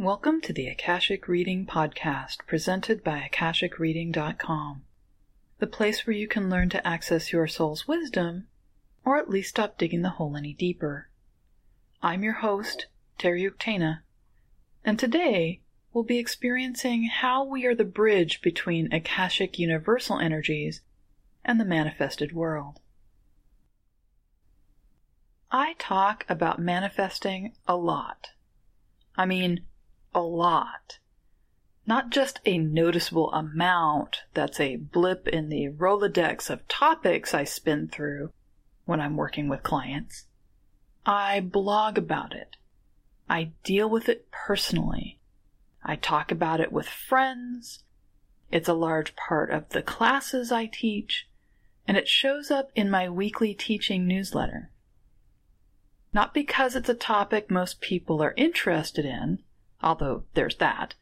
Welcome to the Akashic Reading Podcast presented by AkashicReading.com, the place where you can learn to access your soul's wisdom or at least stop digging the hole any deeper. I'm your host, Teri Uktena, and today we'll be experiencing how we are the bridge between Akashic universal energies and the manifested world. I talk about manifesting a lot. I mean, a lot. Not just a noticeable amount that's a blip in the Rolodex of topics I spin through when I'm working with clients. I blog about it. I deal with it personally. I talk about it with friends. It's a large part of the classes I teach, and it shows up in my weekly teaching newsletter. Not because it's a topic most people are interested in, although there's that,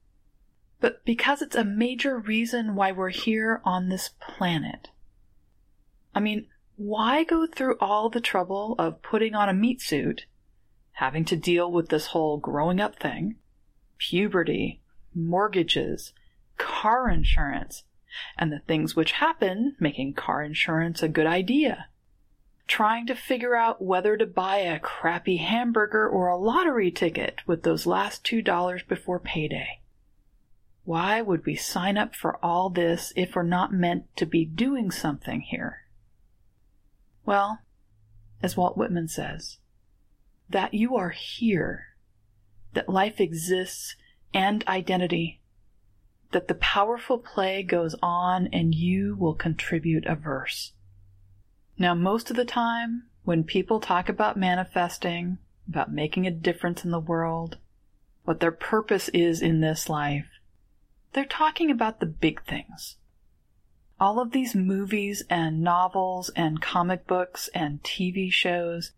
but because it's a major reason why we're here on this planet. I mean, why go through all the trouble of putting on a meat suit, having to deal with this whole growing up thing, puberty, mortgages, car insurance, and the things which happen making car insurance a good idea? Trying to figure out whether to buy a crappy hamburger or a lottery ticket with those last two dollars before payday. Why would we sign up for all this if we're not meant to be doing something here? Well, as Walt Whitman says, that you are here, that life exists and identity, that the powerful play goes on and you will contribute a verse. Now, most of the time, when people talk about manifesting, about making a difference in the world, what their purpose is in this life, they're talking about the big things. All of these movies and novels and comic books and TV shows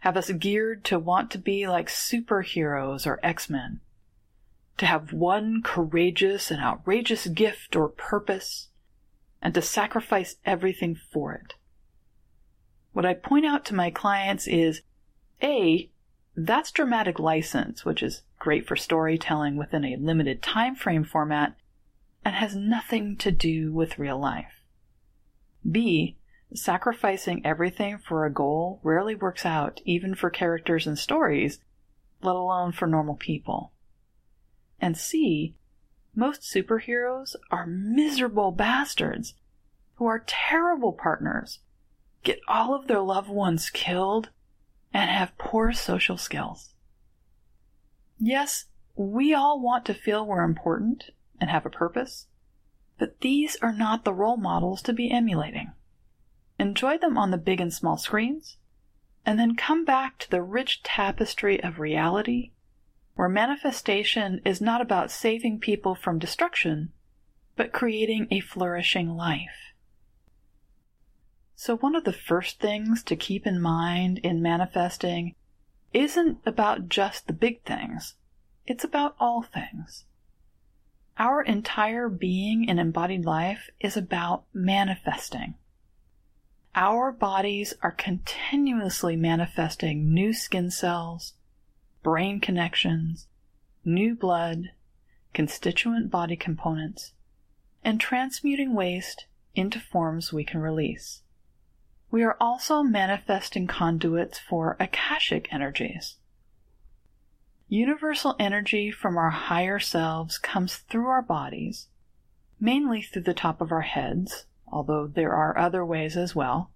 have us geared to want to be like superheroes or X-Men. To have one courageous and outrageous gift or purpose, and to sacrifice everything for it. What I point out to my clients is A, that's dramatic license, which is great for storytelling within a limited time frame format and has nothing to do with real life. B, sacrificing everything for a goal rarely works out even for characters and stories, let alone for normal people. And C, most superheroes are miserable bastards who are terrible partners get all of their loved ones killed, and have poor social skills. Yes, we all want to feel we're important and have a purpose, but these are not the role models to be emulating. Enjoy them on the big and small screens, and then come back to the rich tapestry of reality, where manifestation is not about saving people from destruction, but creating a flourishing life. So, one of the first things to keep in mind in manifesting isn't about just the big things, it's about all things. Our entire being and embodied life is about manifesting. Our bodies are continuously manifesting new skin cells, brain connections, new blood, constituent body components, and transmuting waste into forms we can release we are also manifesting conduits for Akashic energies. Universal energy from our higher selves comes through our bodies, mainly through the top of our heads, although there are other ways as well,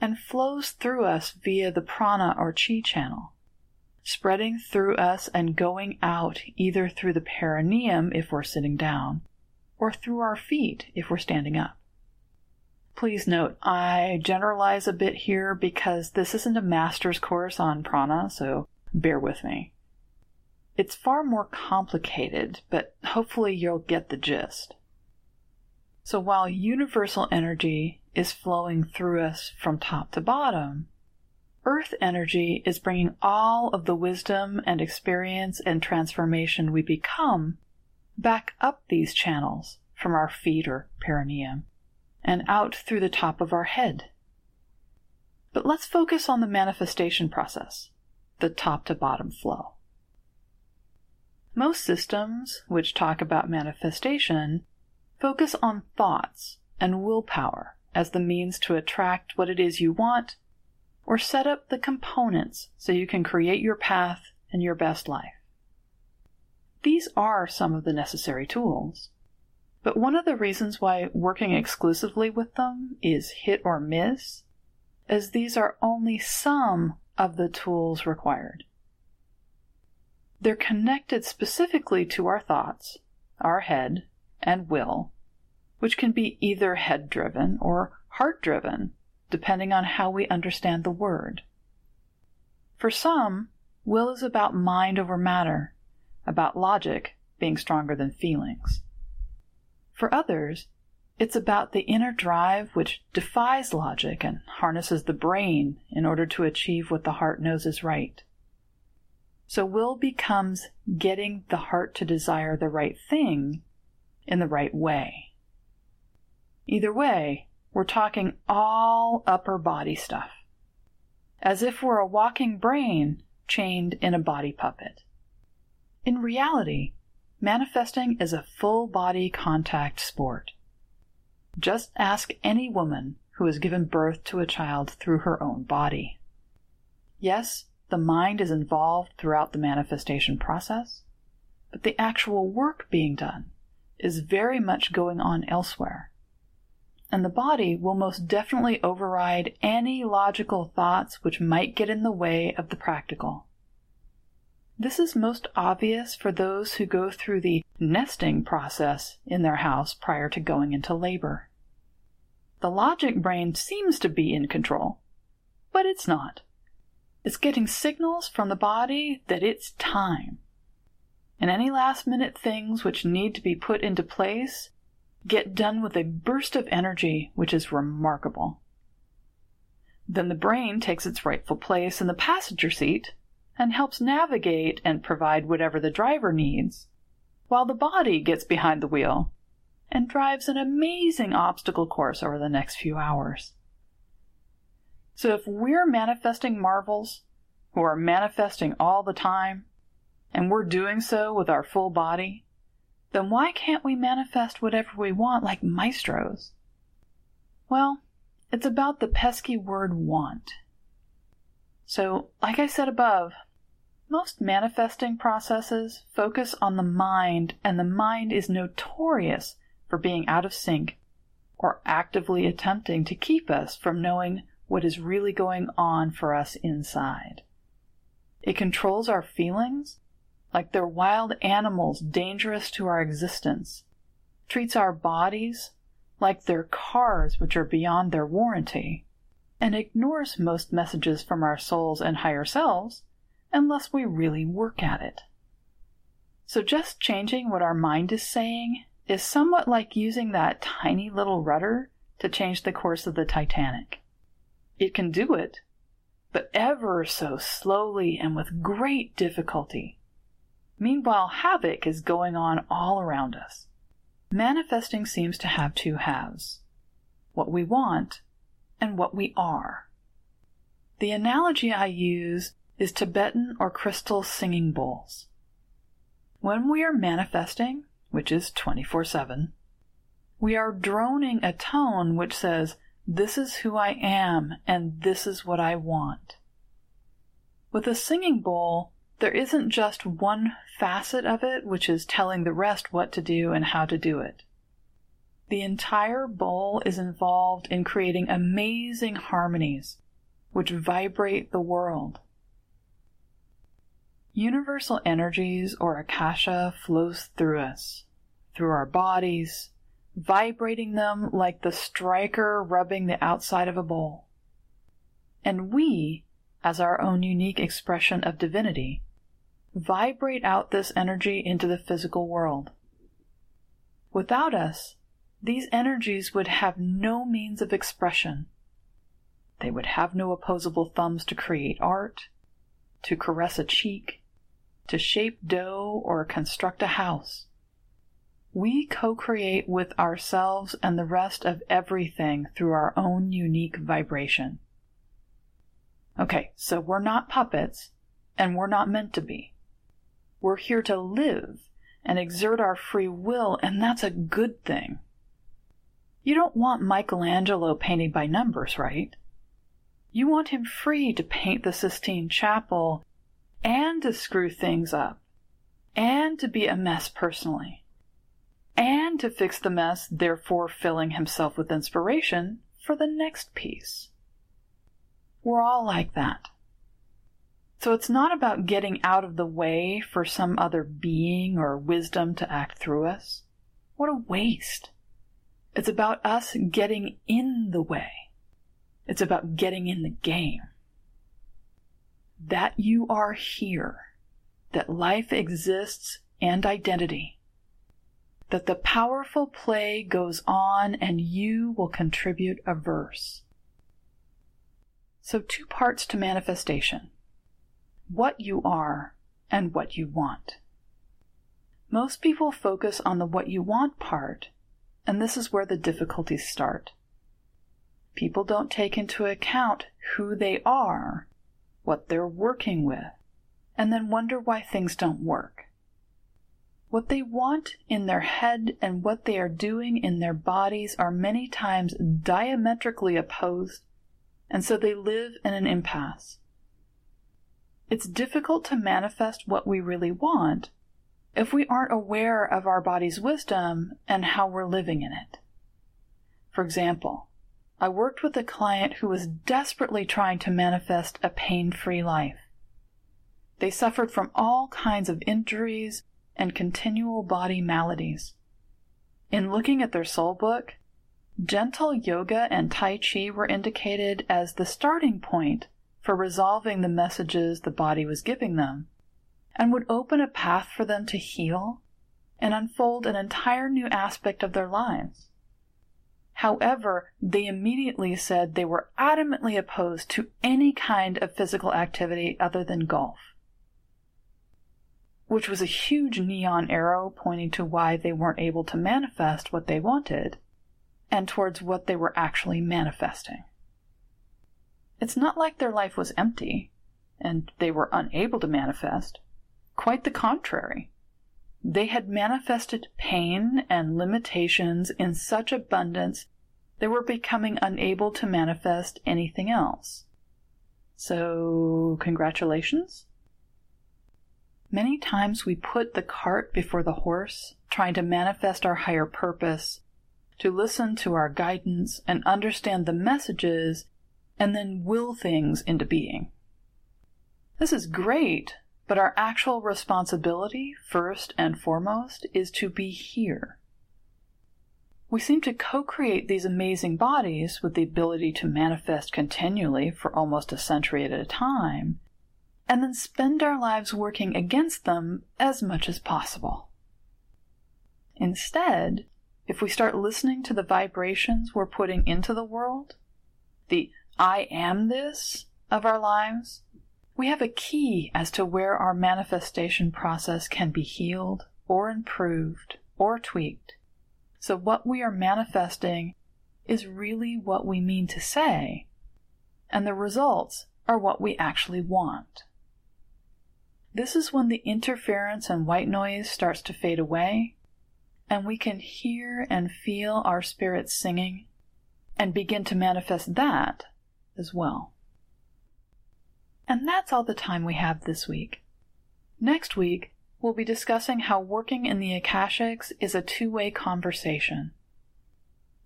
and flows through us via the prana or chi channel, spreading through us and going out either through the perineum if we're sitting down, or through our feet if we're standing up. Please note, I generalize a bit here because this isn't a master's course on prana, so bear with me. It's far more complicated, but hopefully you'll get the gist. So while universal energy is flowing through us from top to bottom, earth energy is bringing all of the wisdom and experience and transformation we become back up these channels from our feet or perineum and out through the top of our head. But let's focus on the manifestation process, the top to bottom flow. Most systems which talk about manifestation focus on thoughts and willpower as the means to attract what it is you want or set up the components so you can create your path and your best life. These are some of the necessary tools. But one of the reasons why working exclusively with them is hit or miss is these are only some of the tools required. They're connected specifically to our thoughts, our head, and will, which can be either head driven or heart driven, depending on how we understand the word. For some, will is about mind over matter, about logic being stronger than feelings. For others, it's about the inner drive which defies logic and harnesses the brain in order to achieve what the heart knows is right. So will becomes getting the heart to desire the right thing in the right way. Either way, we're talking all upper body stuff. As if we're a walking brain chained in a body puppet. In reality, manifesting is a full body contact sport. Just ask any woman who has given birth to a child through her own body. Yes, the mind is involved throughout the manifestation process, but the actual work being done is very much going on elsewhere. And the body will most definitely override any logical thoughts which might get in the way of the practical. This is most obvious for those who go through the nesting process in their house prior to going into labor. The logic brain seems to be in control, but it's not. It's getting signals from the body that it's time. And any last minute things which need to be put into place get done with a burst of energy which is remarkable. Then the brain takes its rightful place in the passenger seat and helps navigate and provide whatever the driver needs, while the body gets behind the wheel and drives an amazing obstacle course over the next few hours. So if we're manifesting marvels, who are manifesting all the time, and we're doing so with our full body, then why can't we manifest whatever we want like maestros? Well, it's about the pesky word want. So, like I said above, most manifesting processes focus on the mind, and the mind is notorious for being out of sync or actively attempting to keep us from knowing what is really going on for us inside. It controls our feelings like they're wild animals dangerous to our existence, treats our bodies like they're cars which are beyond their warranty, and ignores most messages from our souls and higher selves unless we really work at it. So just changing what our mind is saying is somewhat like using that tiny little rudder to change the course of the Titanic. It can do it, but ever so slowly and with great difficulty. Meanwhile, havoc is going on all around us. Manifesting seems to have two halves what we want and what we are. The analogy I use is Tibetan or crystal singing bowls. When we are manifesting, which is 24 7, we are droning a tone which says, This is who I am and this is what I want. With a singing bowl, there isn't just one facet of it which is telling the rest what to do and how to do it. The entire bowl is involved in creating amazing harmonies which vibrate the world. Universal energies or akasha flows through us, through our bodies, vibrating them like the striker rubbing the outside of a bowl. And we, as our own unique expression of divinity, vibrate out this energy into the physical world. Without us, these energies would have no means of expression. They would have no opposable thumbs to create art, to caress a cheek, to shape dough or construct a house. We co create with ourselves and the rest of everything through our own unique vibration. Okay, so we're not puppets, and we're not meant to be. We're here to live and exert our free will, and that's a good thing. You don't want Michelangelo painting by numbers, right? You want him free to paint the Sistine Chapel and to screw things up and to be a mess personally and to fix the mess, therefore filling himself with inspiration for the next piece. We're all like that. So it's not about getting out of the way for some other being or wisdom to act through us. What a waste. It's about us getting in the way. It's about getting in the game. That you are here, that life exists and identity, that the powerful play goes on and you will contribute a verse. So, two parts to manifestation what you are and what you want. Most people focus on the what you want part and this is where the difficulties start. People don't take into account who they are, what they're working with, and then wonder why things don't work. What they want in their head and what they are doing in their bodies are many times diametrically opposed, and so they live in an impasse. It's difficult to manifest what we really want if we aren't aware of our body's wisdom and how we're living in it. For example, I worked with a client who was desperately trying to manifest a pain free life. They suffered from all kinds of injuries and continual body maladies. In looking at their soul book, gentle yoga and Tai Chi were indicated as the starting point for resolving the messages the body was giving them and would open a path for them to heal and unfold an entire new aspect of their lives. However, they immediately said they were adamantly opposed to any kind of physical activity other than golf, which was a huge neon arrow pointing to why they weren't able to manifest what they wanted and towards what they were actually manifesting. It's not like their life was empty and they were unable to manifest. Quite the contrary. They had manifested pain and limitations in such abundance they were becoming unable to manifest anything else. So, congratulations? Many times we put the cart before the horse, trying to manifest our higher purpose, to listen to our guidance and understand the messages, and then will things into being. This is great but our actual responsibility, first and foremost, is to be here. We seem to co create these amazing bodies with the ability to manifest continually for almost a century at a time, and then spend our lives working against them as much as possible. Instead, if we start listening to the vibrations we're putting into the world, the I am this of our lives, we have a key as to where our manifestation process can be healed or improved or tweaked. So, what we are manifesting is really what we mean to say, and the results are what we actually want. This is when the interference and white noise starts to fade away, and we can hear and feel our spirit singing and begin to manifest that as well. And that's all the time we have this week. Next week, we'll be discussing how working in the Akashics is a two way conversation.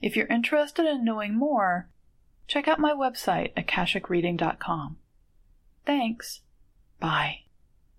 If you're interested in knowing more, check out my website, akashicreading.com. Thanks. Bye.